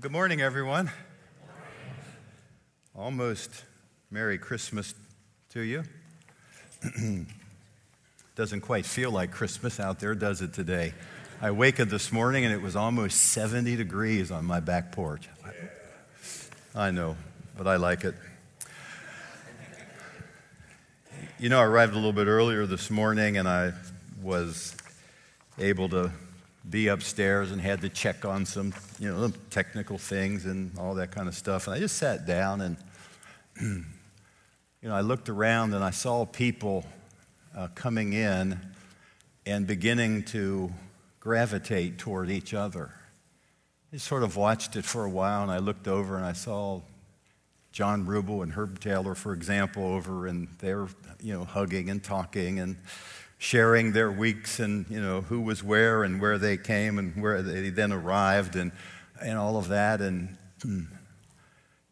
Good morning, everyone. Almost Merry Christmas to you. Doesn't quite feel like Christmas out there, does it today? I wakened this morning and it was almost 70 degrees on my back porch. I know, but I like it. You know, I arrived a little bit earlier this morning and I was able to be upstairs and had to check on some, you know, technical things and all that kind of stuff. And I just sat down and, you know, I looked around and I saw people uh, coming in and beginning to gravitate toward each other. I sort of watched it for a while and I looked over and I saw John Rubel and Herb Taylor, for example, over and they're, you know, hugging and talking and sharing their weeks and you know who was where and where they came and where they then arrived and and all of that. And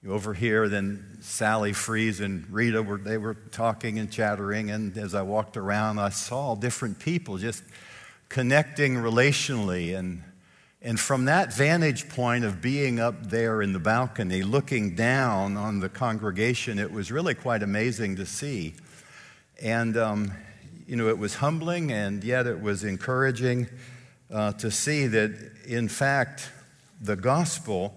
over here then Sally Fries and Rita were they were talking and chattering. And as I walked around I saw different people just connecting relationally. And and from that vantage point of being up there in the balcony looking down on the congregation it was really quite amazing to see. And um, you know, it was humbling and yet it was encouraging uh, to see that, in fact, the gospel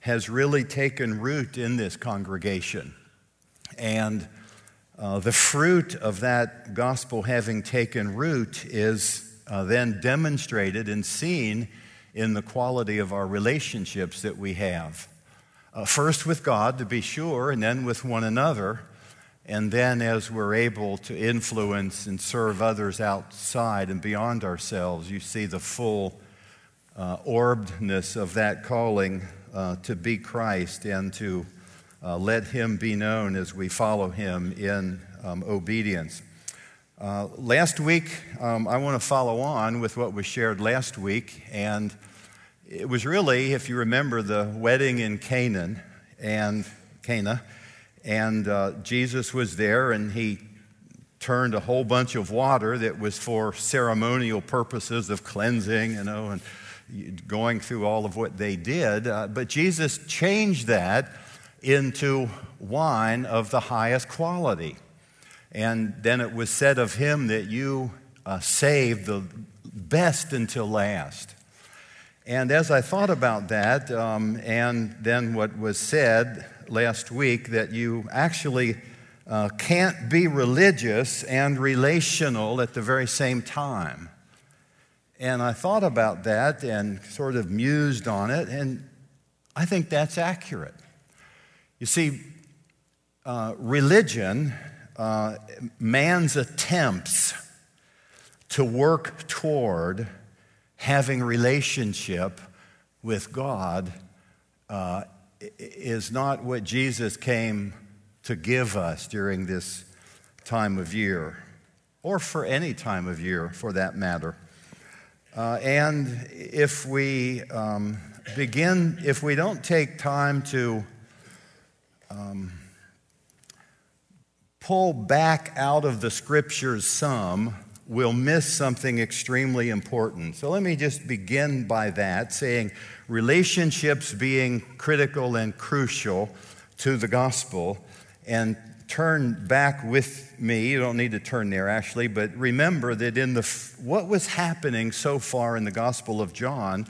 has really taken root in this congregation. And uh, the fruit of that gospel having taken root is uh, then demonstrated and seen in the quality of our relationships that we have. Uh, first with God, to be sure, and then with one another. And then, as we're able to influence and serve others outside and beyond ourselves, you see the full uh, orbedness of that calling uh, to be Christ and to uh, let Him be known as we follow Him in um, obedience. Uh, last week, um, I want to follow on with what was shared last week, and it was really, if you remember, the wedding in Canaan and Cana and uh, Jesus was there, and he turned a whole bunch of water that was for ceremonial purposes of cleansing, you know, and going through all of what they did. Uh, but Jesus changed that into wine of the highest quality. And then it was said of him that you uh, saved the best until last. And as I thought about that, um, and then what was said last week that you actually uh, can't be religious and relational at the very same time. And I thought about that and sort of mused on it, and I think that's accurate. You see, uh, religion, uh, man's attempts to work toward having relationship with God uh, is not what Jesus came to give us during this time of year, or for any time of year for that matter. Uh, and if we um, begin, if we don't take time to um, pull back out of the scriptures some, we'll miss something extremely important. So let me just begin by that, saying relationships being critical and crucial to the gospel, and turn back with me. You don't need to turn there actually, but remember that in the what was happening so far in the Gospel of John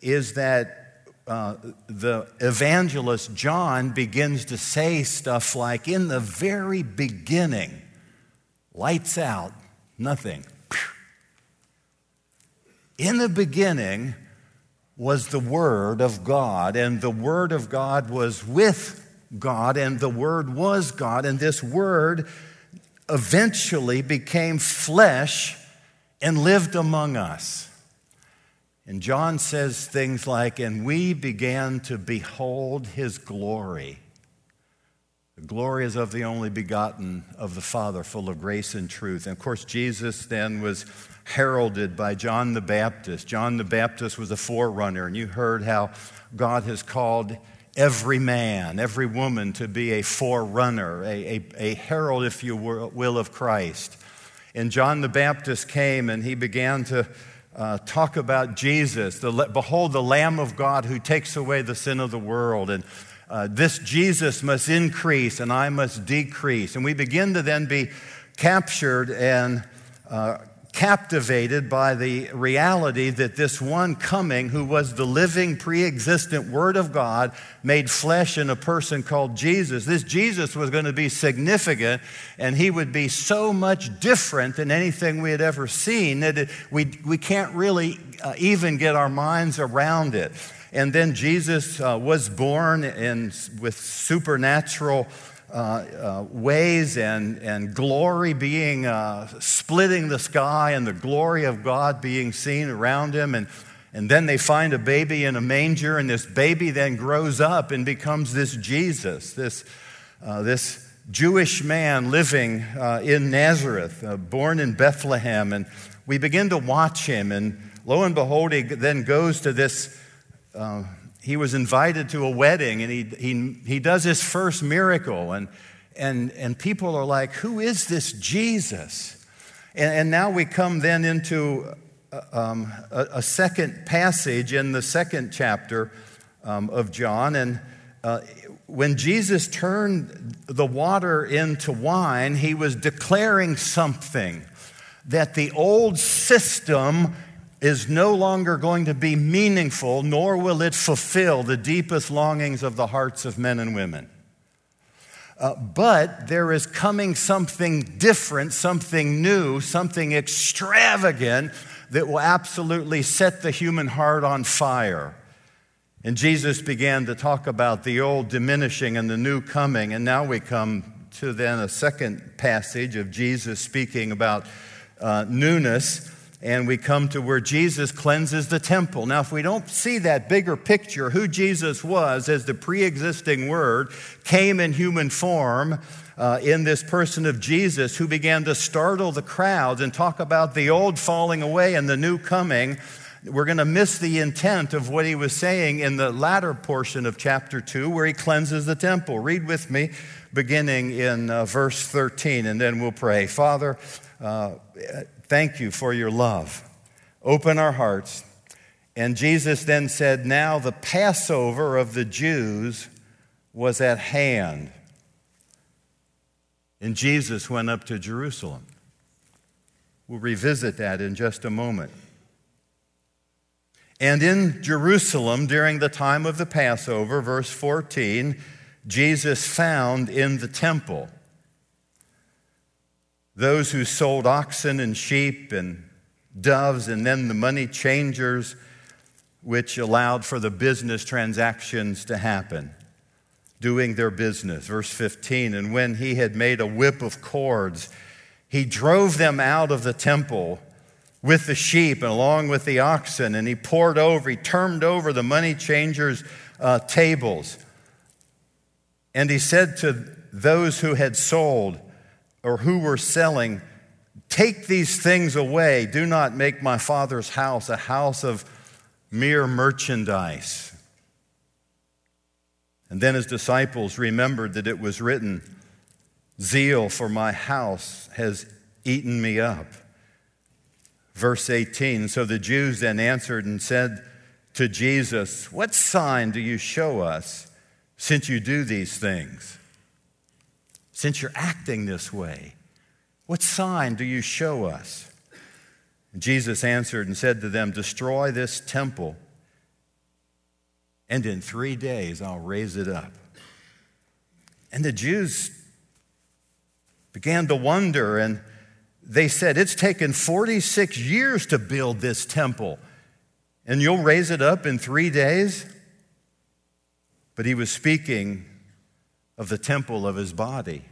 is that uh, the evangelist John begins to say stuff like, "In the very beginning, lights out, nothing. In the beginning was the Word of God, and the Word of God was with God, and the Word was God, and this Word eventually became flesh and lived among us. And John says things like, and we began to behold his glory. The glory is of the only begotten of the Father, full of grace and truth. And of course, Jesus then was heralded by John the Baptist. John the Baptist was a forerunner, and you heard how God has called every man, every woman to be a forerunner, a, a, a herald, if you will, of Christ. And John the Baptist came and he began to uh, talk about Jesus. The, Behold, the Lamb of God who takes away the sin of the world. And uh, this Jesus must increase and I must decrease. And we begin to then be captured and uh, captivated by the reality that this one coming, who was the living, pre existent Word of God, made flesh in a person called Jesus. This Jesus was going to be significant, and he would be so much different than anything we had ever seen that it, we, we can't really uh, even get our minds around it. And then Jesus uh, was born in, with supernatural uh, uh, ways and, and glory being uh, splitting the sky and the glory of God being seen around him. And, and then they find a baby in a manger, and this baby then grows up and becomes this Jesus, this, uh, this Jewish man living uh, in Nazareth, uh, born in Bethlehem. And we begin to watch him, and lo and behold, he then goes to this he was invited to a wedding and he, he, he does his first miracle. And, and, and people are like, Who is this Jesus? And, and now we come then into uh, um, a, a, second passage in the second chapter um, of John. And uh, when Jesus turned the water into wine, he was declaring something that the old system is no longer going to be meaningful, nor will it fulfill the deepest longings of the hearts of men and women. Uh, but there is coming something different, something new, something extravagant that will absolutely set the human heart on fire. And Jesus began to talk about the old diminishing and the new coming. And now we come to then a second passage of Jesus speaking about uh, newness and we come to where Jesus cleanses the temple. Now, if we don't see that bigger picture, who Jesus was as the pre existing Word came in human form uh, in this person of Jesus who began to startle the crowds and talk about the old falling away and the new coming, we're going to miss the intent of what he was saying in the latter portion of chapter 2 where he cleanses the temple. Read with me, beginning in uh, verse 13, and then we'll pray. Father, uh, Thank you for your love. Open our hearts. And Jesus then said, Now the Passover of the Jews was at hand. And Jesus went up to Jerusalem. We'll revisit that in just a moment. And in Jerusalem, during the time of the Passover, verse 14, Jesus found in the temple those who sold oxen and sheep and doves, and then the money changers, which allowed for the business transactions to happen, doing their business. Verse 15 And when he had made a whip of cords, he drove them out of the temple with the sheep and along with the oxen, and he poured over, he turned over the money changers' uh, tables. And he said to those who had sold, or who were selling, Take these things away. Do not make my father's house a house of mere merchandise. And then his disciples remembered that it was written, Zeal for my house has eaten me up. Verse 18 So the Jews then answered and said to Jesus, What sign do you show us since you do these things? Since you're acting this way? What sign do you show us? Jesus answered and said to them, Destroy this temple, and in three days I'll raise it up. And the Jews began to wonder, and they said, It's taken 46 years to build this temple, and you'll raise it up in three days? But he was speaking of the temple of his body.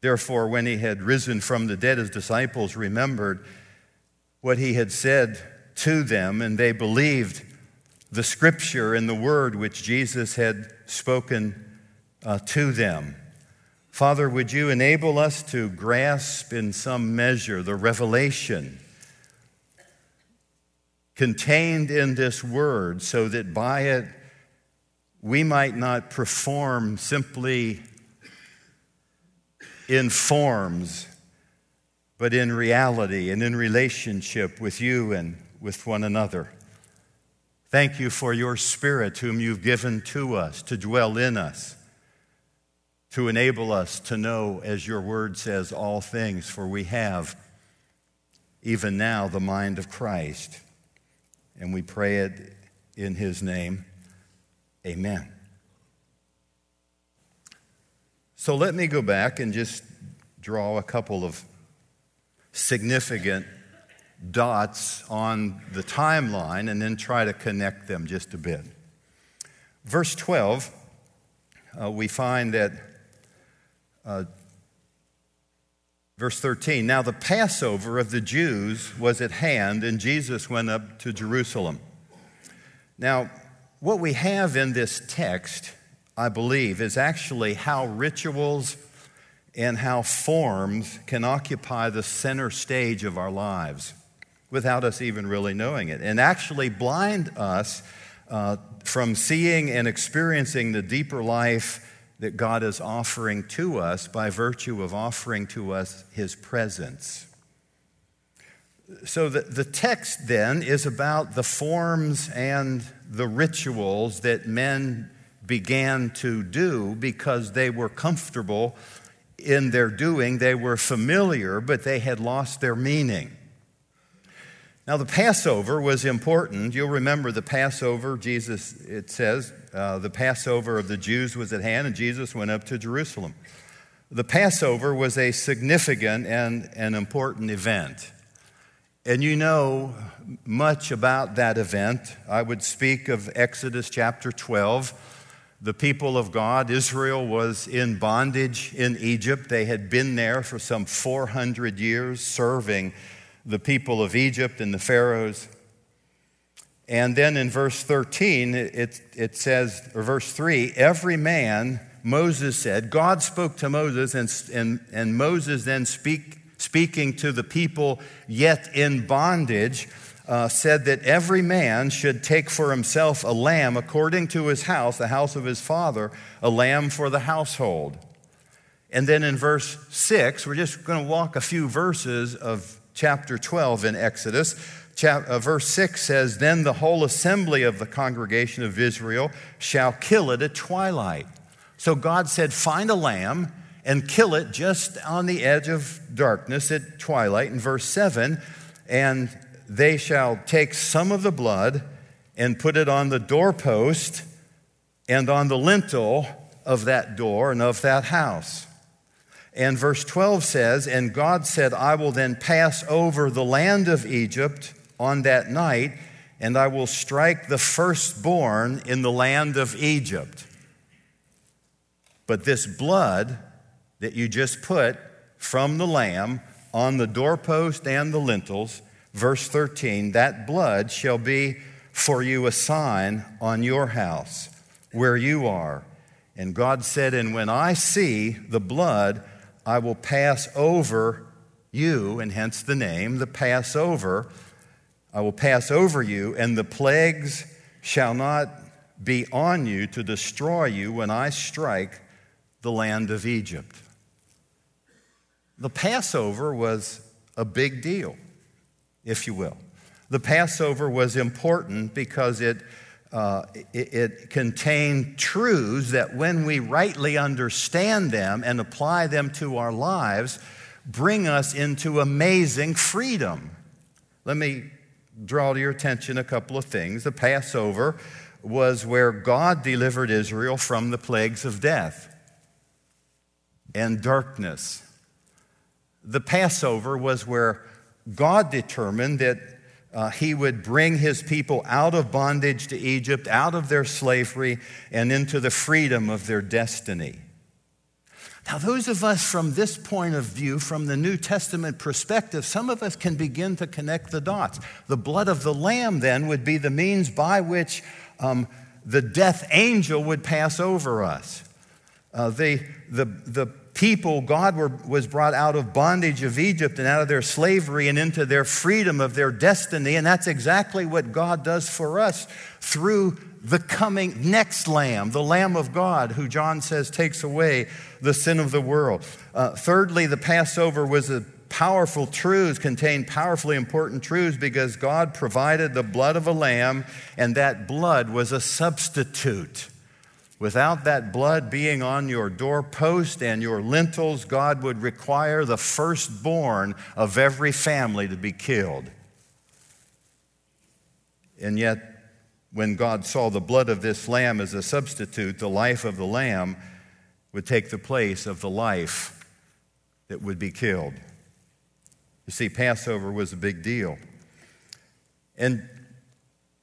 Therefore, when he had risen from the dead, his disciples remembered what he had said to them, and they believed the scripture and the word which Jesus had spoken uh, to them. Father, would you enable us to grasp in some measure the revelation contained in this word so that by it we might not perform simply in forms, but in reality and in relationship with you and with one another. Thank you for your Spirit, whom you've given to us to dwell in us, to enable us to know, as your word says, all things, for we have, even now, the mind of Christ. And we pray it in his name. Amen. So let me go back and just draw a couple of significant dots on the timeline and then try to connect them just a bit. Verse 12, uh, we find that, uh, verse 13, now the Passover of the Jews was at hand, and Jesus went up to Jerusalem. Now, what we have in this text, I believe, is actually how rituals and how forms can occupy the center stage of our lives without us even really knowing it, and actually blind us uh, from seeing and experiencing the deeper life that God is offering to us by virtue of offering to us His presence. So, the, the text then is about the forms and the rituals that men began to do because they were comfortable in their doing. They were familiar, but they had lost their meaning. Now, the Passover was important. You'll remember the Passover, Jesus, it says, uh, the Passover of the Jews was at hand, and Jesus went up to Jerusalem. The Passover was a significant and an important event. And you know much about that event. I would speak of Exodus chapter 12. The people of God, Israel, was in bondage in Egypt. They had been there for some 400 years serving the people of Egypt and the Pharaohs. And then in verse 13, it, it says, or verse 3, every man, Moses said, God spoke to Moses, and, and, and Moses then speak, speaking to the people yet in bondage, uh, said that every man should take for himself a lamb according to his house, the house of his father, a lamb for the household. And then in verse 6, we're just going to walk a few verses of chapter 12 in Exodus. Chap- uh, verse 6 says, Then the whole assembly of the congregation of Israel shall kill it at twilight. So God said, Find a lamb and kill it just on the edge of darkness at twilight. In verse 7, and they shall take some of the blood and put it on the doorpost and on the lintel of that door and of that house. And verse 12 says, And God said, I will then pass over the land of Egypt on that night, and I will strike the firstborn in the land of Egypt. But this blood that you just put from the lamb on the doorpost and the lintels, verse 13, that blood shall be for you a sign on your house where you are. And God said, And when I see the blood, I will pass over you, and hence the name, the Passover. I will pass over you, and the plagues shall not be on you to destroy you when I strike the land of Egypt. The Passover was a big deal, if you will. The Passover was important because it uh, it, it contain truths that when we rightly understand them and apply them to our lives, bring us into amazing freedom. Let me draw to your attention a couple of things. The Passover was where God delivered Israel from the plagues of death and darkness. The Passover was where God determined that uh, he would bring his people out of bondage to Egypt, out of their slavery, and into the freedom of their destiny. Now, those of us from this point of view, from the New Testament perspective, some of us can begin to connect the dots. The blood of the Lamb, then, would be the means by which um, the death angel would pass over us. Uh, the, the, the people, God were, was brought out of bondage of Egypt and out of their slavery and into their freedom of their destiny. And that's exactly what God does for us through the coming next Lamb, the Lamb of God, who John says takes away the sin of the world. Uh, thirdly, the Passover was a powerful truths, contained powerfully important truths because God provided the blood of a lamb, and that blood was a substitute. Without that blood being on your doorpost and your lintels, God would require the firstborn of every family to be killed. And yet, when God saw the blood of this lamb as a substitute, the life of the lamb would take the place of the life that would be killed. You see, Passover was a big deal. And,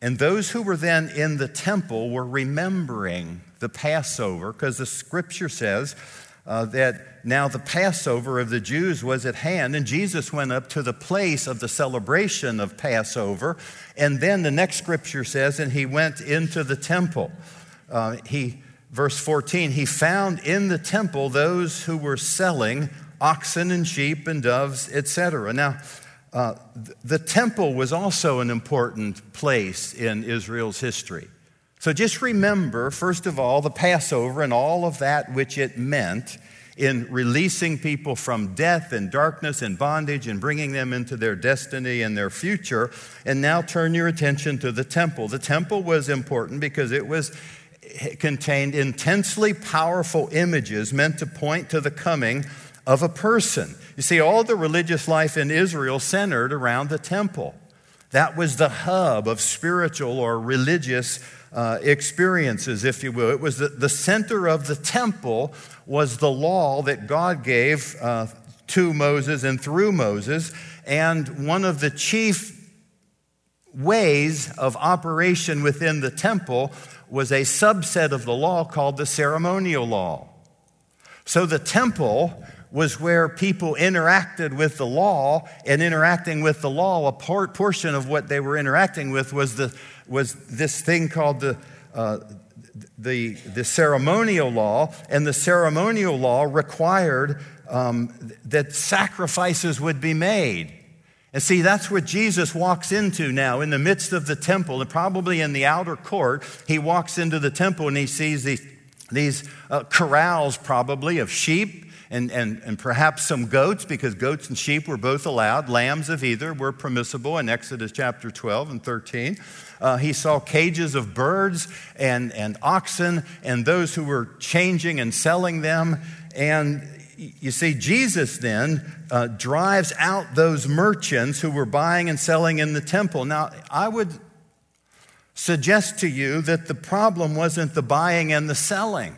and those who were then in the temple were remembering the Passover, because the scripture says uh, that now the Passover of the Jews was at hand, and Jesus went up to the place of the celebration of Passover. And then the next scripture says, and he went into the temple. Uh, he, verse 14, he found in the temple those who were selling oxen and sheep and doves, etc. Now, uh, the temple was also an important place in Israel's history. So just remember, first of all, the Passover and all of that which it meant in releasing people from death and darkness and bondage and bringing them into their destiny and their future. And now turn your attention to the temple. The temple was important because it was contained intensely powerful images meant to point to the coming of a person. You see, all the religious life in Israel centered around the temple. That was the hub of spiritual or religious uh, experiences, if you will. It was the, the, center of the temple was the law that God gave uh, to Moses and through Moses. And one of the chief ways of operation within the temple was a subset of the law called the ceremonial law. So the temple was where people interacted with the law, and interacting with the law, a part, portion of what they were interacting with was, the, was this thing called the, uh, the, the ceremonial law, and the ceremonial law required um, that sacrifices would be made. And see, that's what Jesus walks into now in the midst of the temple, and probably in the outer court. He walks into the temple and he sees these, these uh, corrals, probably, of sheep and, and, and perhaps some goats, because goats and sheep were both allowed. Lambs of either were permissible in Exodus chapter 12 and 13. Uh, he saw cages of birds and, and oxen and those who were changing and selling them. And you see, Jesus then uh, drives out those merchants who were buying and selling in the temple. Now, I would suggest to you that the problem wasn't the buying and the selling.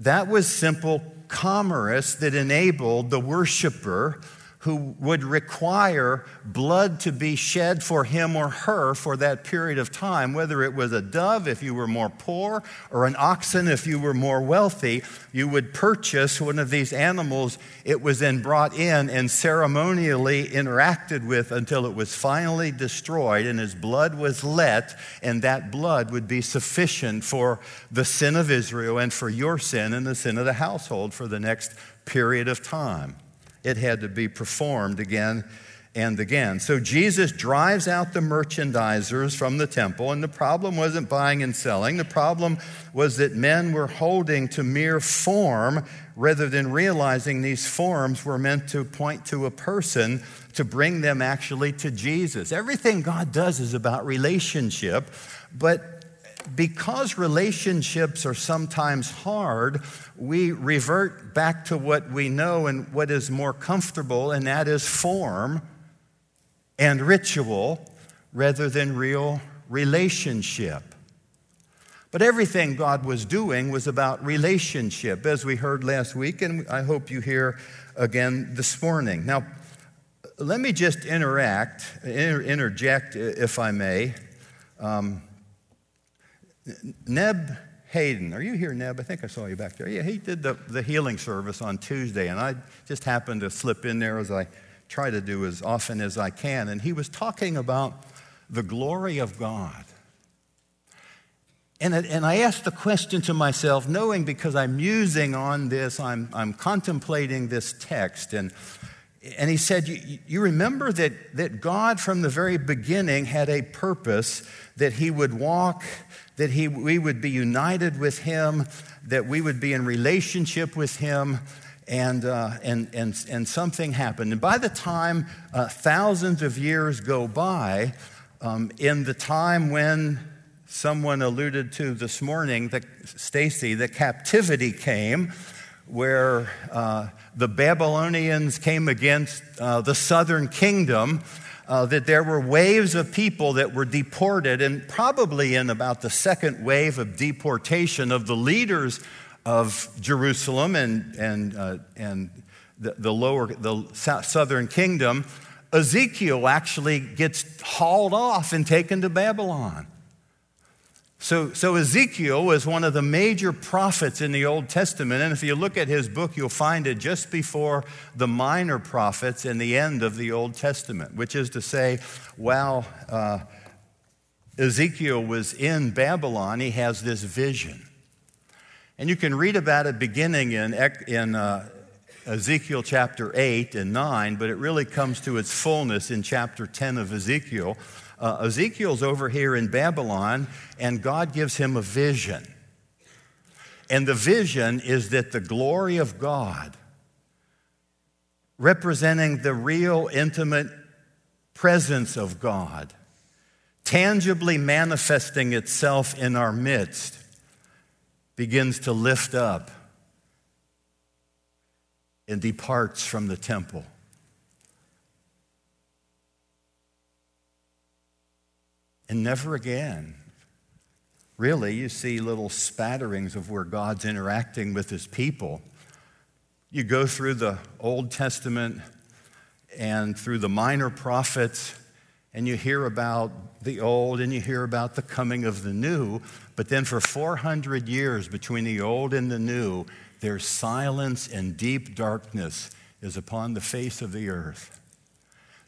That was simple commerce that enabled the worshiper who would require blood to be shed for him or her for that period of time, whether it was a dove if you were more poor or an oxen if you were more wealthy, you would purchase one of these animals. It was then brought in and ceremonially interacted with until it was finally destroyed and his blood was let, and that blood would be sufficient for the sin of Israel and for your sin and the sin of the household for the next period of time it had to be performed again and again. So Jesus drives out the merchandisers from the temple, and the problem wasn't buying and selling. The problem was that men were holding to mere form rather than realizing these forms were meant to point to a person to bring them actually to Jesus. Everything God does is about relationship, but because relationships are sometimes hard, we revert back to what we know and what is more comfortable, and that is form and ritual rather than real relationship. But everything God was doing was about relationship, as we heard last week, and I hope you hear again this morning. Now, let me just interact, inter- interject, if I may. Um, Neb Hayden, are you here, Neb? I think I saw you back there. Yeah, he did the, the healing service on Tuesday, and I just happened to slip in there as I try to do as often as I can. And he was talking about the glory of God. And, and I asked the question to myself, knowing because I'm musing on this, I'm, I'm contemplating this text. And, and he said, you, you remember that, that God from the very beginning had a purpose that he would walk that he, we would be united with him, that we would be in relationship with him. and, uh, and, and, and something happened. And by the time uh, thousands of years go by, um, in the time when someone alluded to this morning, that Stacy, the captivity came, where uh, the Babylonians came against uh, the southern kingdom. Uh, that there were waves of people that were deported, and probably in about the second wave of deportation of the leaders of Jerusalem and, and, uh, and the, the lower, the southern kingdom, Ezekiel actually gets hauled off and taken to Babylon. So, so Ezekiel was one of the major prophets in the Old Testament. And if you look at his book, you'll find it just before the minor prophets in the end of the Old Testament, which is to say, while uh, Ezekiel was in Babylon, he has this vision. And you can read about it beginning in, in uh, Ezekiel chapter 8 and 9, but it really comes to its fullness in chapter 10 of Ezekiel. Uh, Ezekiel's over here in Babylon, and God gives him a vision. And the vision is that the glory of God, representing the real intimate presence of God, tangibly manifesting itself in our midst, begins to lift up and departs from the temple. And never again. Really, you see little spatterings of where God's interacting with his people. You go through the Old Testament and through the minor prophets, and you hear about the old and you hear about the coming of the new. But then for 400 years between the old and the new, there's silence and deep darkness is upon the face of the earth.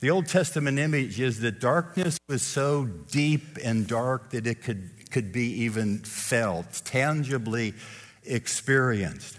The Old Testament image is that darkness was so deep and dark that it could, could be even felt, tangibly experienced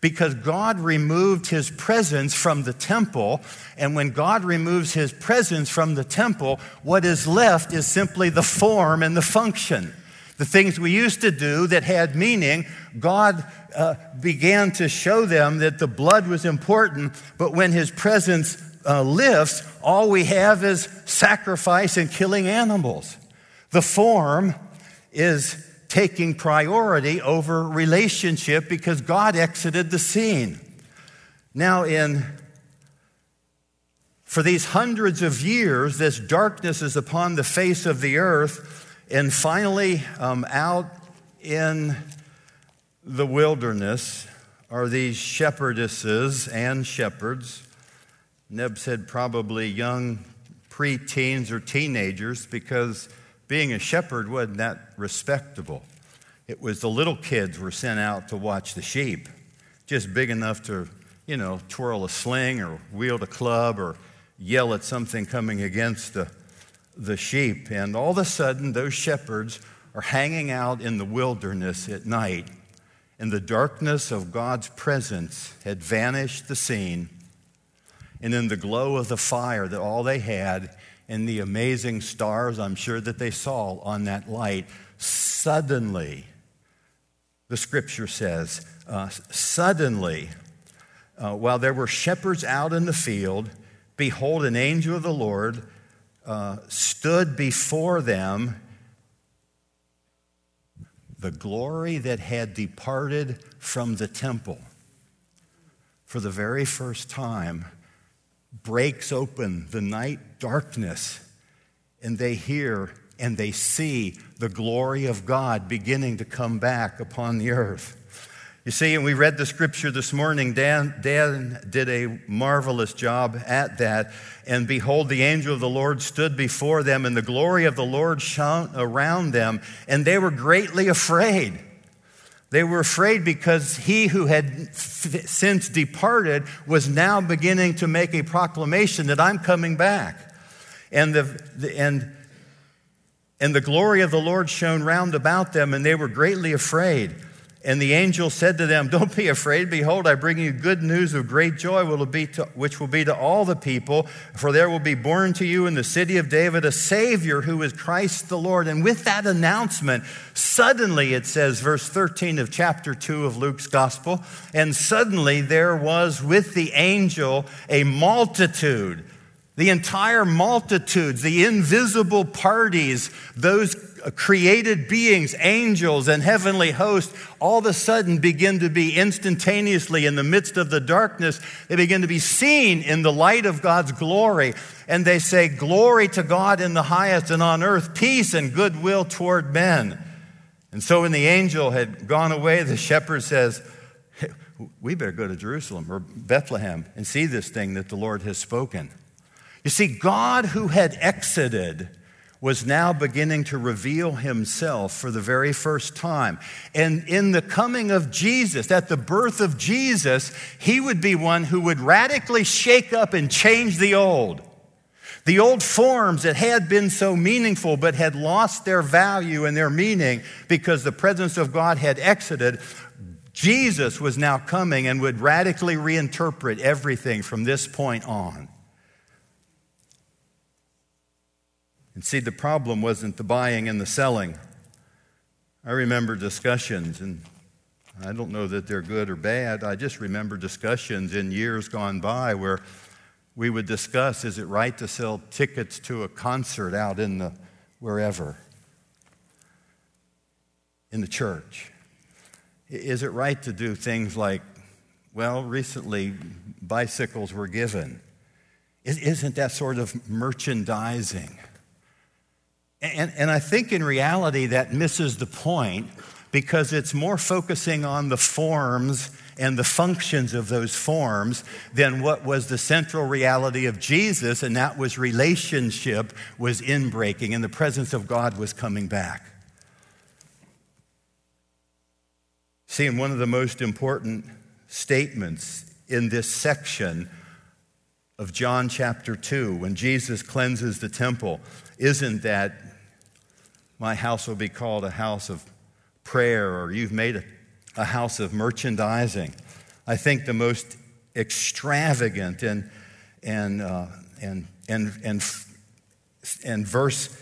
because God removed his presence from the temple. And when God removes his presence from the temple, what is left is simply the form and the function. The things we used to do that had meaning, God uh, began to show them that the blood was important, but when his presence uh, all we have is sacrifice and killing animals. The form is taking priority over relationship because God exited the scene. Now, in for these hundreds of years, this darkness is upon the face of the earth, and finally, um, out in the wilderness are these shepherdesses and shepherds. Neb said probably young preteens or teenagers because being a shepherd wasn't that respectable. It was the little kids were sent out to watch the sheep, just big enough to, you know, twirl a sling or wield a club or yell at something coming against the, the sheep. And all of a sudden, those shepherds are hanging out in the wilderness at night, and the darkness of God's presence had vanished the scene. And in the glow of the fire that all they had and the amazing stars I'm sure that they saw on that light, suddenly, the scripture says, uh, suddenly, uh, while there were shepherds out in the field, behold, an angel of the Lord uh, stood before them. The glory that had departed from the temple for the very first time breaks open the night darkness and they hear and they see the glory of God beginning to come back upon the earth. You see, and we read the scripture this morning, Dan, Dan did a marvelous job at that. And behold, the angel of the Lord stood before them, and the glory of the Lord shone around them, and they were greatly afraid. They were afraid because he who had since departed was now beginning to make a proclamation that I'm coming back. And the, the, and, and the glory of the Lord shone round about them, and they were greatly afraid. And the angel said to them, Don't be afraid. Behold, I bring you good news of great joy, which will be to all the people. For there will be born to you in the city of David a Savior who is Christ the Lord. And with that announcement, suddenly, it says, verse 13 of chapter 2 of Luke's gospel, and suddenly there was with the angel a multitude the entire multitudes, the invisible parties, those Uh, created beings, angels, and heavenly hosts, all of a sudden begin to be instantaneously in the midst of the darkness, they begin to be seen in the light of God's glory. And they say, Glory to God in the highest, and on earth, peace and goodwill toward men. And so when the angel had gone away, the shepherd says, We better go to Jerusalem or Bethlehem and see this thing that the Lord has spoken. You see, God who had exited was now beginning to reveal himself for the very first time. And in the coming of Jesus, at the birth of Jesus, he would be one who would radically shake up and change the old. The old forms that had been so meaningful but had lost their value and their meaning because the presence of God had exited, Jesus was now coming and would radically reinterpret everything from this point on. And see, the problem wasn't the buying and the selling. I remember discussions, and I don't know that they're good or bad. I just remember discussions in years gone by where we would discuss is it right to sell tickets to a concert out in the wherever? In the church. Is it right to do things like, well, recently bicycles were given? Isn't that sort of merchandising? And, and I think in reality that misses the point because it's more focusing on the forms and the functions of those forms than what was the central reality of Jesus, and that was relationship was inbreaking and the presence of God was coming back. See, in one of the most important statements in this section of John chapter 2, when Jesus cleanses the temple, isn't that my house will be called a house of prayer, or you've made a, house of merchandising. I think the most extravagant and, and, uh, and, and, and, and verse,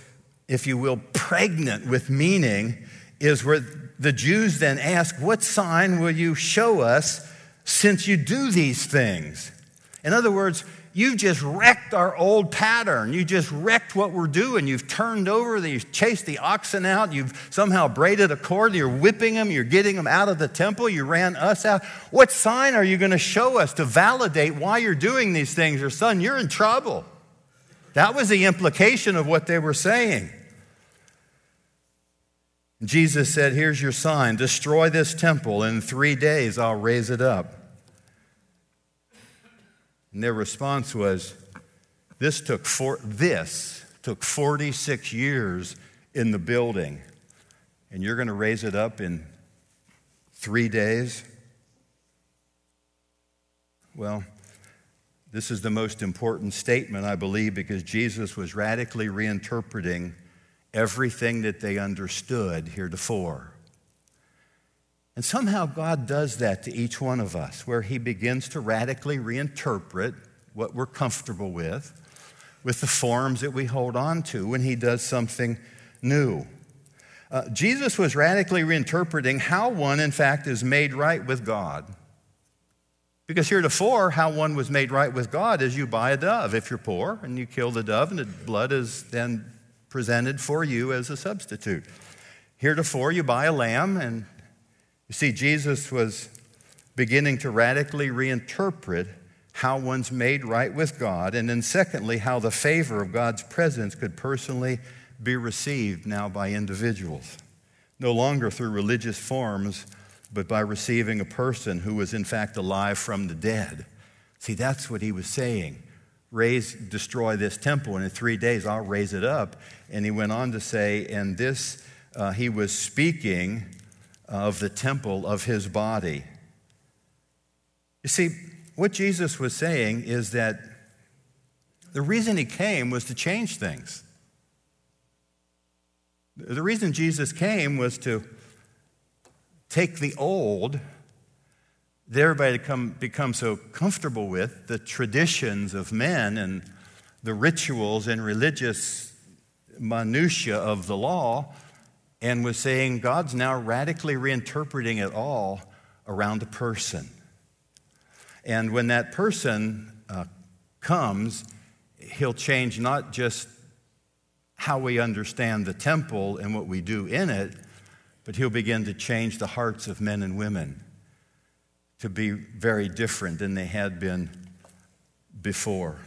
if you will, pregnant with meaning is where the Jews then ask, What sign will you show us since you do these things? In other words, You've just wrecked our old pattern. You just wrecked what we're doing. You've turned over, the, you've chased the oxen out. You've somehow braided a cord. You're whipping them. You're getting them out of the temple. You ran us out. What sign are you going to show us to validate why you're doing these things? Or, son, you're in trouble. That was the implication of what they were saying. Jesus said, Here's your sign destroy this temple. In three days, I'll raise it up. And their response was, this took, four, this took 46 years in the building, and you're going to raise it up in three days? Well, this is the most important statement, I believe, because Jesus was radically reinterpreting everything that they understood heretofore. And somehow God does that to each one of us, where He begins to radically reinterpret what we're comfortable with, with the forms that we hold on to when He does something new. Uh, Jesus was radically reinterpreting how one, in fact, is made right with God. Because heretofore, how one was made right with God is you buy a dove if you're poor, and you kill the dove, and the blood is then presented for you as a substitute. Heretofore, you buy a lamb, and you see, Jesus was beginning to radically reinterpret how one's made right with God, and then, secondly, how the favor of God's presence could personally be received now by individuals. No longer through religious forms, but by receiving a person who was, in fact, alive from the dead. See, that's what he was saying. Raise, destroy this temple, and in three days I'll raise it up. And he went on to say, and this, uh, he was speaking of the temple of his body. You see, what Jesus was saying is that the reason he came was to change things. The reason Jesus came was to, take the old that everybody come, become so comfortable with, the traditions of men and the rituals and religious minutiae of the law, and was saying God's now radically reinterpreting it all around a person. And when that person uh, comes, he'll change not just how we understand the temple and what we do in it, but he'll begin to change the hearts of men and women to be very different than they had been before.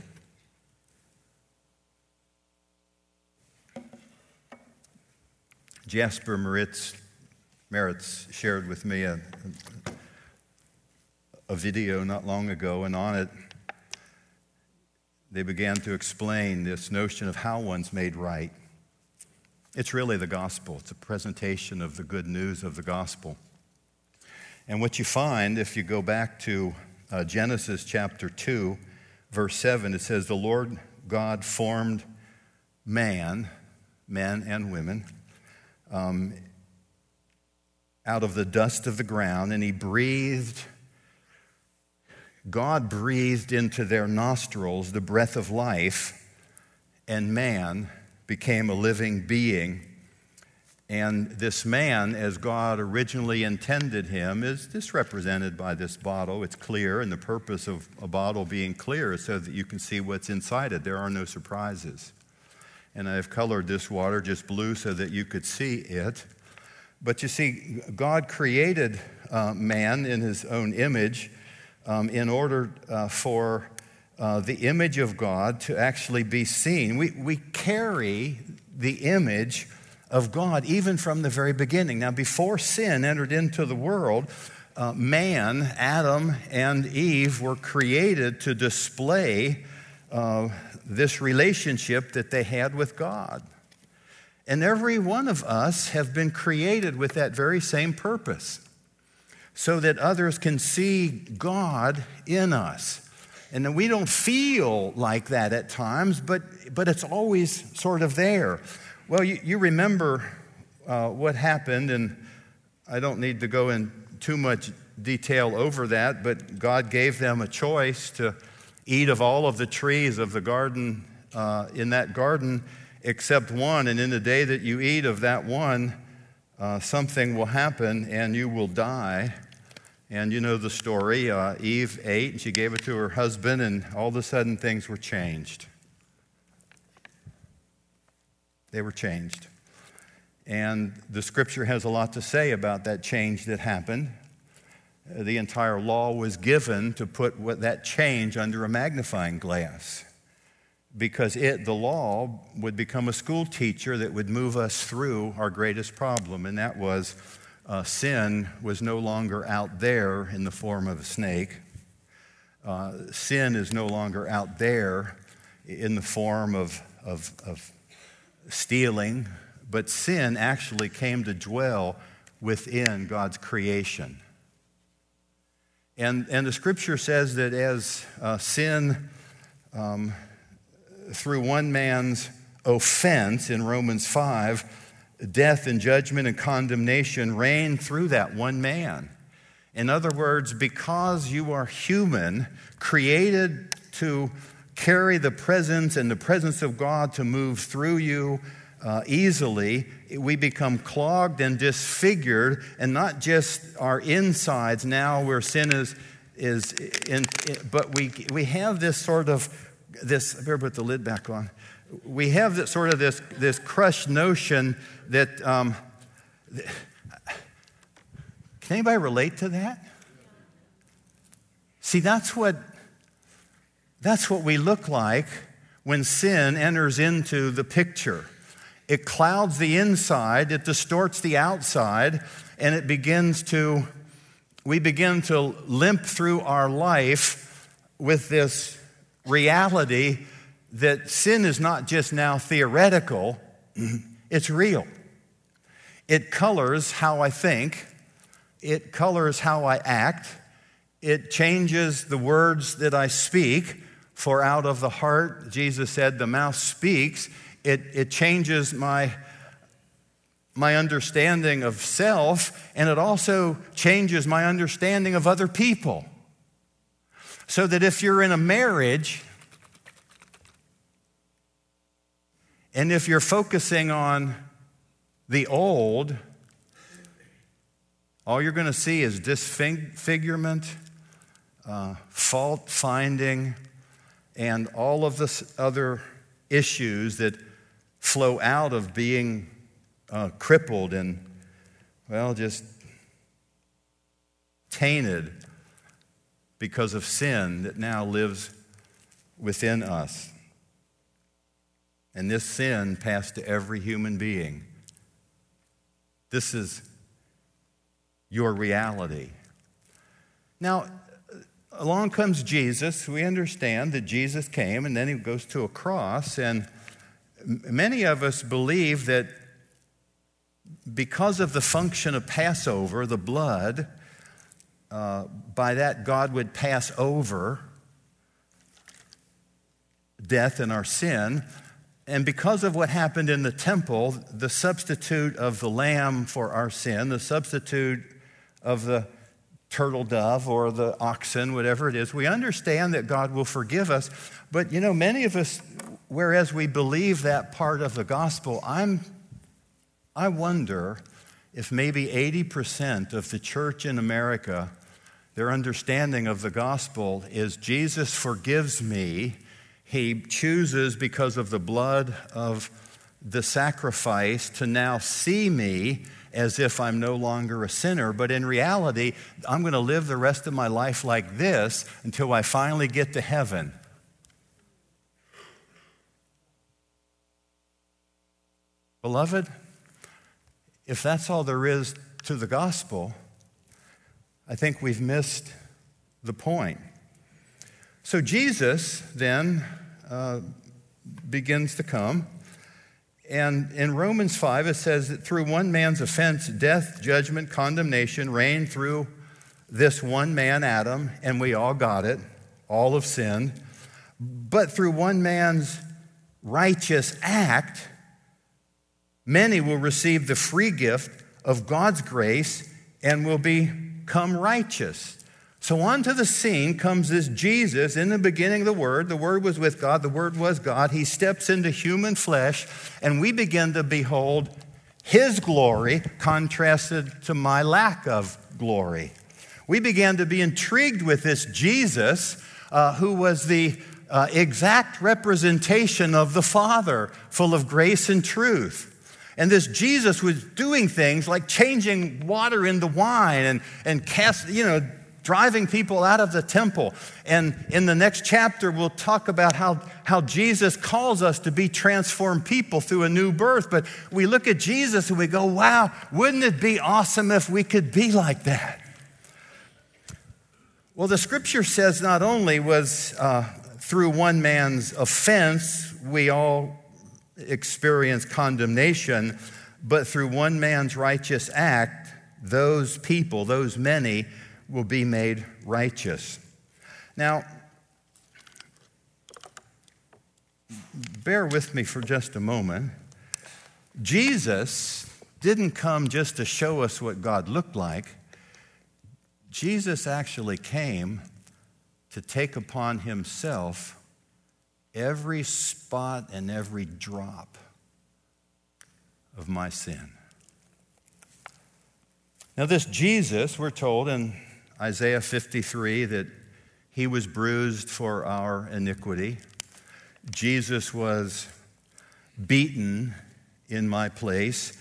Jasper Meritz shared with me a, a video not long ago, and on it, they began to explain this notion of how one's made right. It's really the gospel, it's a presentation of the good news of the gospel. And what you find, if you go back to uh, Genesis chapter 2, verse 7, it says, The Lord God formed man, men and women, um, out of the dust of the ground, and he breathed. God breathed into their nostrils the breath of life, and man became a living being. And this man, as God originally intended him, is this represented by this bottle. It's clear, and the purpose of a bottle being clear is so that you can see what's inside it. There are no surprises. And I've colored this water just blue so that you could see it. But you see, God created uh, man in his own image um, in order uh, for uh, the image of God to actually be seen. We, we carry the image of God, even from the very beginning. Now, before sin entered into the world, uh, man, Adam, and Eve were created to display uh, this relationship that they had with God. And every one of us have been created with that very same purpose, so that others can see God in us. And we don't feel like that at times, but, but it's always sort of there. Well, you, you remember uh, what happened, and I don't need to go in too much detail over that, but God gave them a choice to eat of all of the trees of the garden, uh, in that garden, except one. And in the day that you eat of that one, uh, something will happen and you will die. And you know the story. Uh, Eve ate and she gave it to her husband, and all of a sudden things were changed. They were changed. And the scripture has a lot to say about that change that happened. The entire law was given to put that change under a magnifying glass because it, the law, would become a school teacher that would move us through our greatest problem, and that was uh, sin was no longer out there in the form of a snake. Uh, sin is no longer out there in the form of, of, of stealing, but sin actually came to dwell within God's creation. And, and the scripture says that as uh, sin, um, through one man's offense in Romans 5, death and judgment and condemnation reigned through that one man. In other words, because you are human, created to carry the presence and the presence of God to move through you uh, easily, we become clogged and disfigured, and not just our insides now where sin is, is in, but we, we have this sort of, this, I better put the lid back on. We have this sort of this, this crushed notion that, um, can anybody relate to that? See, that's what that's what we look like when sin enters into the picture. It clouds the inside, it distorts the outside, and it begins to, we begin to limp through our life with this reality that sin is not just now theoretical, it's real. It colors how I think, it colors how I act, it changes the words that I speak for out of the heart, Jesus said, the mouth speaks. It, it changes my my understanding of self, and it also changes my understanding of other people. So that if you're in a marriage, and if you're focusing on the old, all you're going to see is disfigurement, uh, fault finding, and all of the other issues that flow out of being uh, crippled and, well, just tainted because of sin that now lives within us. And this sin passed to every human being. This is your reality. Now, along comes Jesus. We understand that Jesus came and then he goes to a cross. And many of us believe that because of the function of Passover, the blood, uh, by that God would pass over death and our sin. And because of what happened in the temple, the substitute of the lamb for our sin, the substitute of the turtle dove or the oxen, whatever it is, we understand that God will forgive us. But you know, many of us, whereas we believe that part of the gospel, I'm, I wonder if maybe 80% of the church in America, their understanding of the gospel is Jesus forgives me he chooses, because of the blood of the sacrifice, to now see me as if I'm no longer a sinner. But in reality, I'm going to live the rest of my life like this until I finally get to heaven. Beloved, if that's all there is to the gospel, I think we've missed the point. So Jesus then uh, begins to come. And in Romans 5, it says that through one man's offense, death, judgment, condemnation reigned through this one man, Adam, and we all got it. All have sinned. But through one man's righteous act, many will receive the free gift of God's grace and will become righteous. So, onto the scene comes this Jesus in the beginning, the Word. The Word was with God, the Word was God. He steps into human flesh, and we begin to behold His glory contrasted to my lack of glory. We began to be intrigued with this Jesus uh, who was the uh, exact representation of the Father, full of grace and truth. And this Jesus was doing things like changing water into wine and, and cast, you know, driving people out of the temple. And in the next chapter, we'll talk about how, how Jesus calls us to be transformed people through a new birth. But we look at Jesus and we go, wow, wouldn't it be awesome if we could be like that? Well, the scripture says not only was uh, through one man's offense we all experience condemnation, but through one man's righteous act, those people, those many, will be made righteous. Now, bear with me for just a moment. Jesus didn't come just to show us what God looked like. Jesus actually came to take upon himself every spot and every drop of my sin. Now, this Jesus, we're told in Isaiah 53 that he was bruised for our iniquity. Jesus was beaten in my place.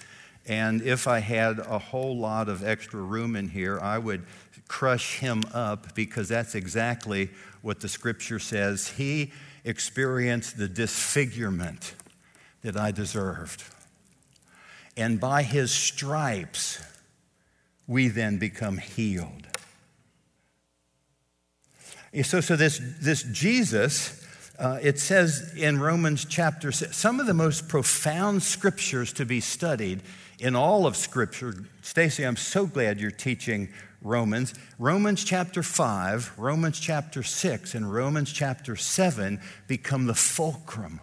And if I had a whole lot of extra room in here, I would crush him up because that's exactly what the scripture says. He experienced the disfigurement that I deserved. And by his stripes, we then become healed. So, so this, this Jesus, uh, it says in Romans chapter 6, some of the most profound scriptures to be studied in all of Scripture. Stacy, I'm so glad you're teaching Romans. Romans chapter 5, Romans chapter 6, and Romans chapter 7 become the fulcrum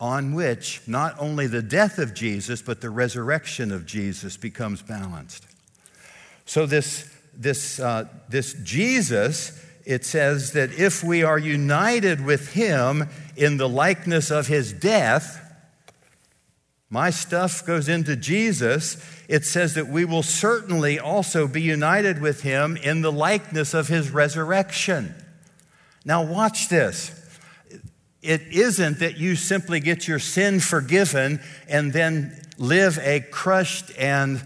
on which not only the death of Jesus, but the resurrection of Jesus becomes balanced. So, this, this, uh, this Jesus, it says that if we are united with him in the likeness of his death, my stuff goes into Jesus, it says that we will certainly also be united with him in the likeness of his resurrection. Now, watch this. It isn't that you simply get your sin forgiven and then live a crushed and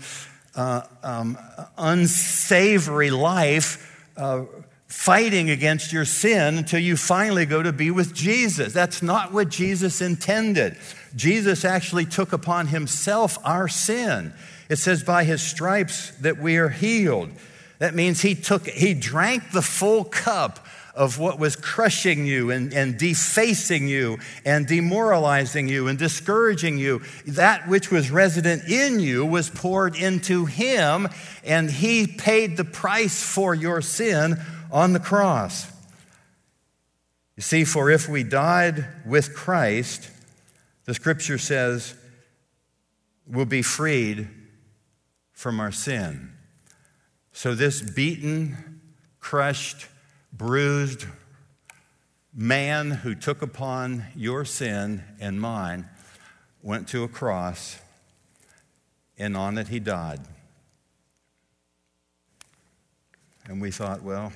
uh, um, unsavory life uh, fighting against your sin until you finally go to be with Jesus. That's not what Jesus intended. Jesus actually took upon himself our sin. It says, by his stripes that we are healed. That means he took, he drank the full cup of what was crushing you and, and defacing you and demoralizing you and discouraging you. That which was resident in you was poured into him, and he paid the price for your sin on the cross. You see, for if we died with Christ, the scripture says we'll be freed from our sin. So, this beaten, crushed, bruised man who took upon your sin and mine went to a cross, and on it he died. And we thought, well,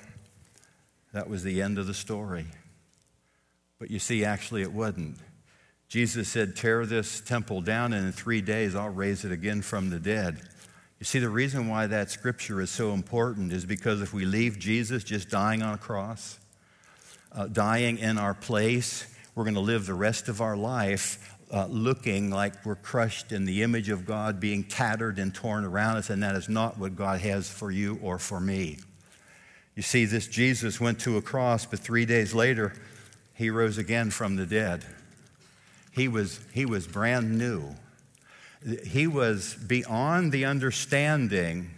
that was the end of the story. But you see, actually, it wasn't. Jesus said, Tear this temple down, and in three days I'll raise it again from the dead. You see, the reason why that scripture is so important is because if we leave Jesus just dying on a cross, uh, dying in our place, we're going to live the rest of our life uh, looking like we're crushed in the image of God, being tattered and torn around us, and that is not what God has for you or for me. You see, this Jesus went to a cross, but three days later, he rose again from the dead. He was, he was brand new he was beyond the understanding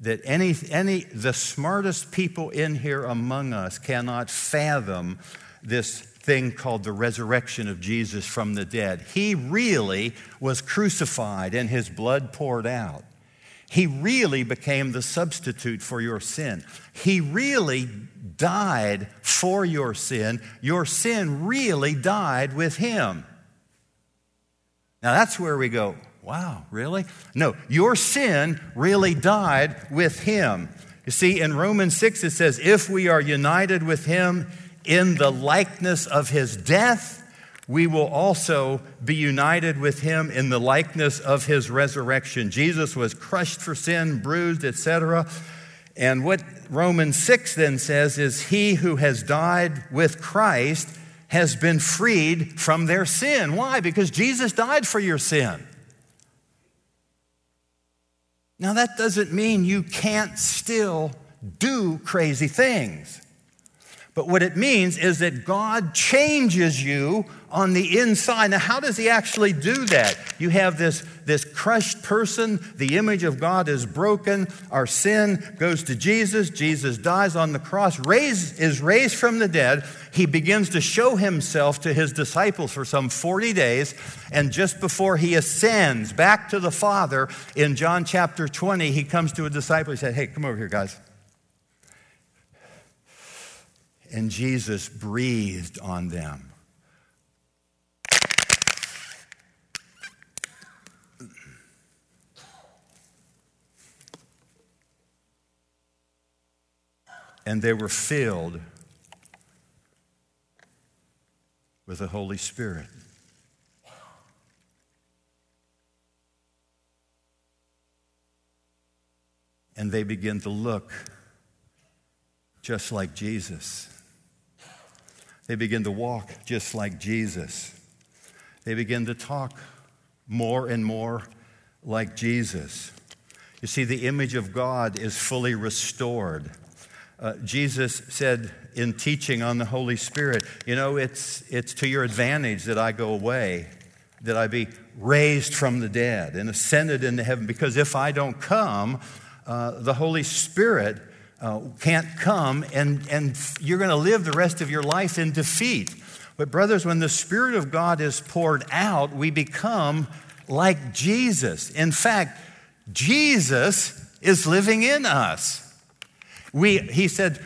that any, any, the smartest people in here among us cannot fathom this thing called the resurrection of Jesus from the dead. He really was crucified and his blood poured out. He really became the substitute for your sin. He really died for your sin. Your sin really died with him. Now that's where we go. Wow, really? No, your sin really died with him. You see, in Romans 6, it says, If we are united with him in the likeness of his death, we will also be united with him in the likeness of his resurrection. Jesus was crushed for sin, bruised, etc. And what Romans 6 then says is, He who has died with Christ has been freed from their sin. Why? Because Jesus died for your sin. Now, that doesn't mean you can't still do crazy things. But what it means is that God changes you on the inside. Now, how does He actually do that? You have this, this crushed person, the image of God is broken, our sin goes to Jesus, Jesus dies on the cross, raised, is raised from the dead. He begins to show Himself to His disciples for some 40 days, and just before He ascends back to the Father in John chapter 20, He comes to a disciple. He said, Hey, come over here, guys. And Jesus breathed on them. And they were filled with the Holy Spirit. And they begin to look just like Jesus. They begin to walk just like Jesus. They begin to talk more and more like Jesus. You see, the image of God is fully restored. Uh, Jesus said in teaching on the Holy Spirit, you know, it's, it's to your advantage that I go away, that I be raised from the dead and ascended into heaven, because if I don't come, uh, the Holy Spirit uh, can't come, and, and you're going to live the rest of your life in defeat. But, brothers, when the Spirit of God is poured out, we become like Jesus. In fact, Jesus is living in us. We, he said,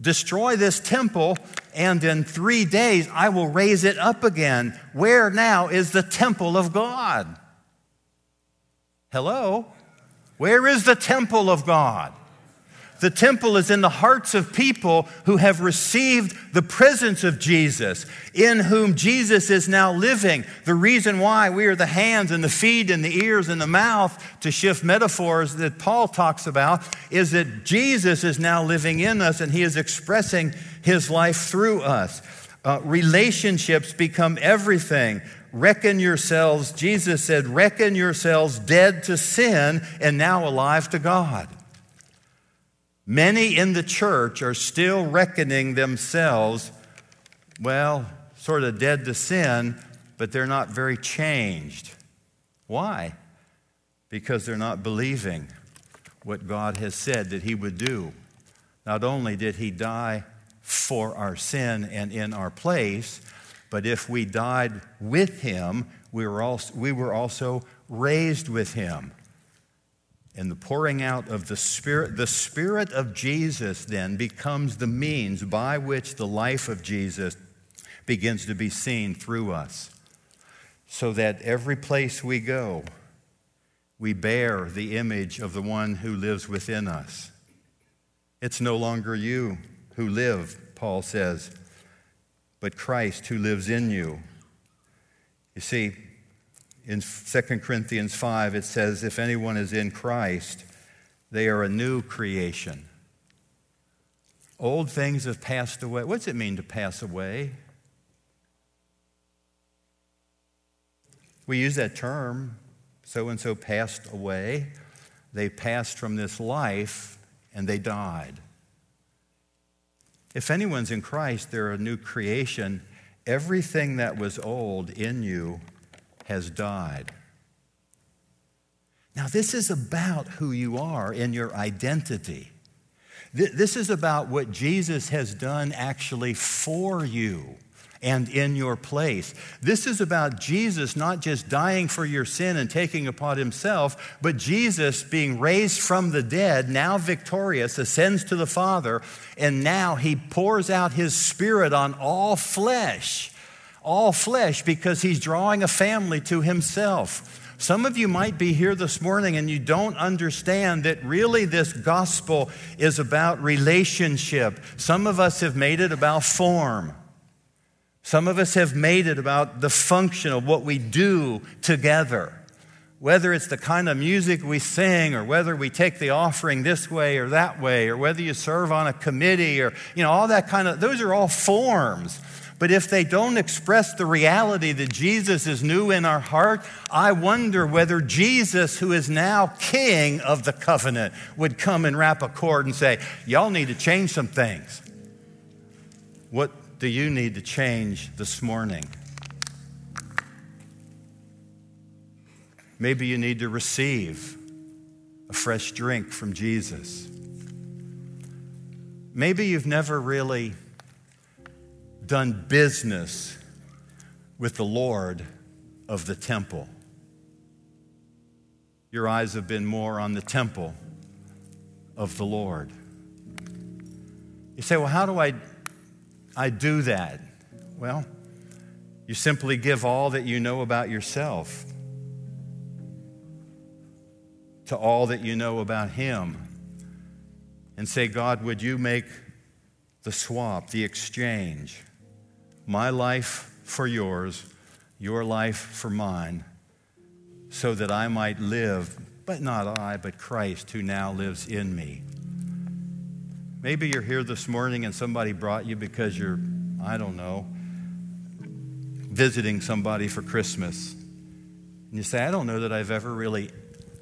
Destroy this temple, and in three days I will raise it up again. Where now is the temple of God? Hello? Where is the temple of God? The temple is in the hearts of people who have received the presence of Jesus, in whom Jesus is now living. The reason why we are the hands and the feet and the ears and the mouth, to shift metaphors that Paul talks about, is that Jesus is now living in us and he is expressing his life through us. Uh, relationships become everything. Reckon yourselves, Jesus said, reckon yourselves dead to sin and now alive to God. Many in the church are still reckoning themselves, well, sort of dead to sin, but they're not very changed. Why? Because they're not believing what God has said that He would do. Not only did He die for our sin and in our place, but if we died with Him, we were also, we were also raised with Him and the pouring out of the Spirit, the Spirit of Jesus then becomes the means by which the life of Jesus begins to be seen through us. So that every place we go, we bear the image of the one who lives within us. It's no longer you who live, Paul says, but Christ who lives in you. You see, in 2 Corinthians 5, it says, If anyone is in Christ, they are a new creation. Old things have passed away. What does it mean to pass away? We use that term, so and so passed away. They passed from this life and they died. If anyone's in Christ, they're a new creation. Everything that was old in you has died. Now, this is about who you are in your identity. This is about what Jesus has done actually for you and in your place. This is about Jesus not just dying for your sin and taking upon himself, but Jesus being raised from the dead, now victorious, ascends to the Father, and now he pours out his Spirit on all flesh all flesh because he's drawing a family to himself. Some of you might be here this morning and you don't understand that really this gospel is about relationship. Some of us have made it about form. Some of us have made it about the function of what we do together. Whether it's the kind of music we sing, or whether we take the offering this way or that way, or whether you serve on a committee, or, you know, all that kind of, those are all forms. But if they don't express the reality that Jesus is new in our heart, I wonder whether Jesus, who is now king of the covenant, would come and wrap a cord and say, Y'all need to change some things. What do you need to change this morning? Maybe you need to receive a fresh drink from Jesus. Maybe you've never really done business with the Lord of the temple. Your eyes have been more on the temple of the Lord. You say, well, how do I, I do that? Well, you simply give all that you know about yourself to all that you know about Him and say, God, would you make the swap, the exchange? My life for yours, your life for mine, so that I might live, but not I, but Christ who now lives in me. Maybe you're here this morning and somebody brought you because you're, I don't know, visiting somebody for Christmas. And you say, I don't know that I've ever really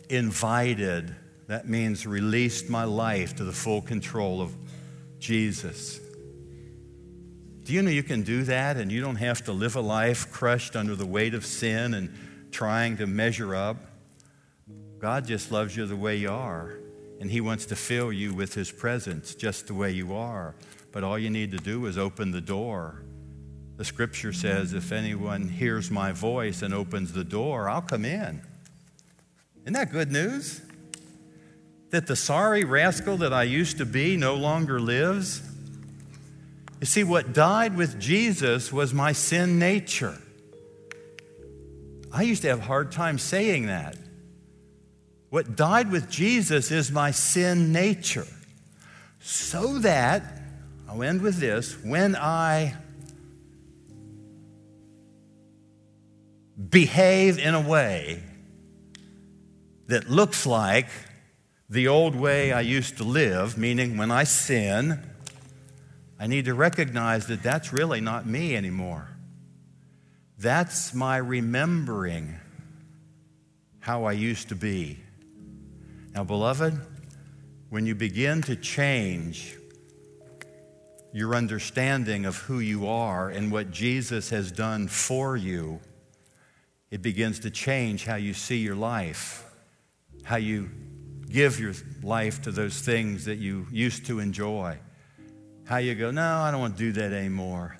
invited, that means released my life to the full control of Jesus. Do you know you can do that and you don't have to live a life crushed under the weight of sin and trying to measure up? God just loves you the way you are, and He wants to fill you with His presence just the way you are. But all you need to do is open the door The scripture says, if anyone hears my voice and opens the door, I'll come in. Isn't that good news? That the sorry rascal that I used to be no longer lives? You see, what died with Jesus was my sin nature. I used to have a hard time saying that. What died with Jesus is my sin nature. So that, I'll end with this, when I behave in a way that looks like the old way I used to live, meaning when I sin, I need to recognize that that's really not me anymore. That's my remembering how I used to be. Now, beloved, when you begin to change your understanding of who you are and what Jesus has done for you, it begins to change how you see your life, how you give your life to those things that you used to enjoy, how you go, No, I don't want to do that anymore.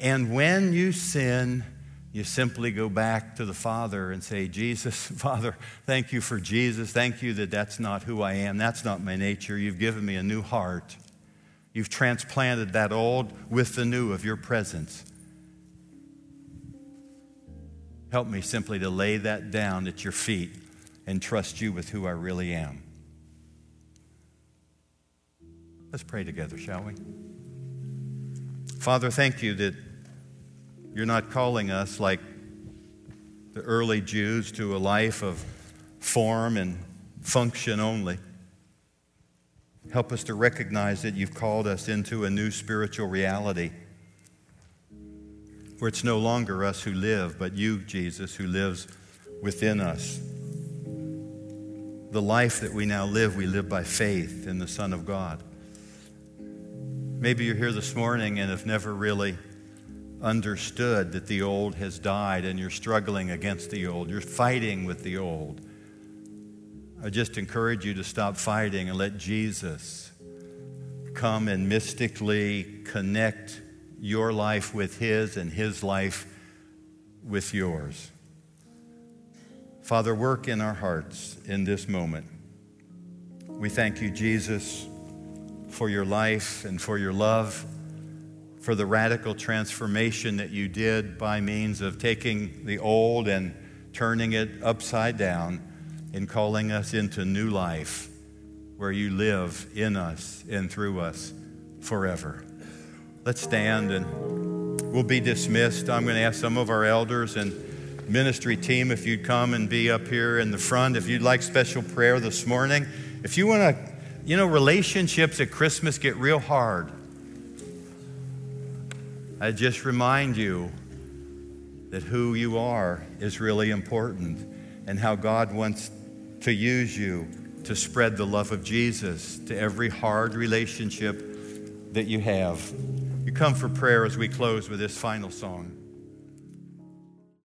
And when you sin, you simply go back to the Father and say, Jesus, Father, thank you for Jesus. Thank you that that's not who I am. That's not my nature. You've given me a new heart. You've transplanted that old with the new of your presence. Help me simply to lay that down at your feet and trust you with who I really am. Let's pray together, shall we? Father, thank you that you're not calling us like the early Jews to a life of form and function only. Help us to recognize that you've called us into a new spiritual reality where it's no longer us who live, but you, Jesus, who lives within us. The life that we now live, we live by faith in the Son of God. Maybe you're here this morning and have never really understood that the old has died and you're struggling against the old, you're fighting with the old, I just encourage you to stop fighting and let Jesus come and mystically connect your life with His and His life with yours. Father, work in our hearts in this moment. We thank you, Jesus, for your life and for your love for the radical transformation that you did by means of taking the old and turning it upside down and calling us into new life where you live in us and through us forever. Let's stand and we'll be dismissed. I'm going to ask some of our elders and ministry team if you'd come and be up here in the front. If you'd like special prayer this morning, if you want to, you know, relationships at Christmas get real hard. I just remind you that who you are is really important and how God wants to use you to spread the love of Jesus to every hard relationship that you have. You come for prayer as we close with this final song.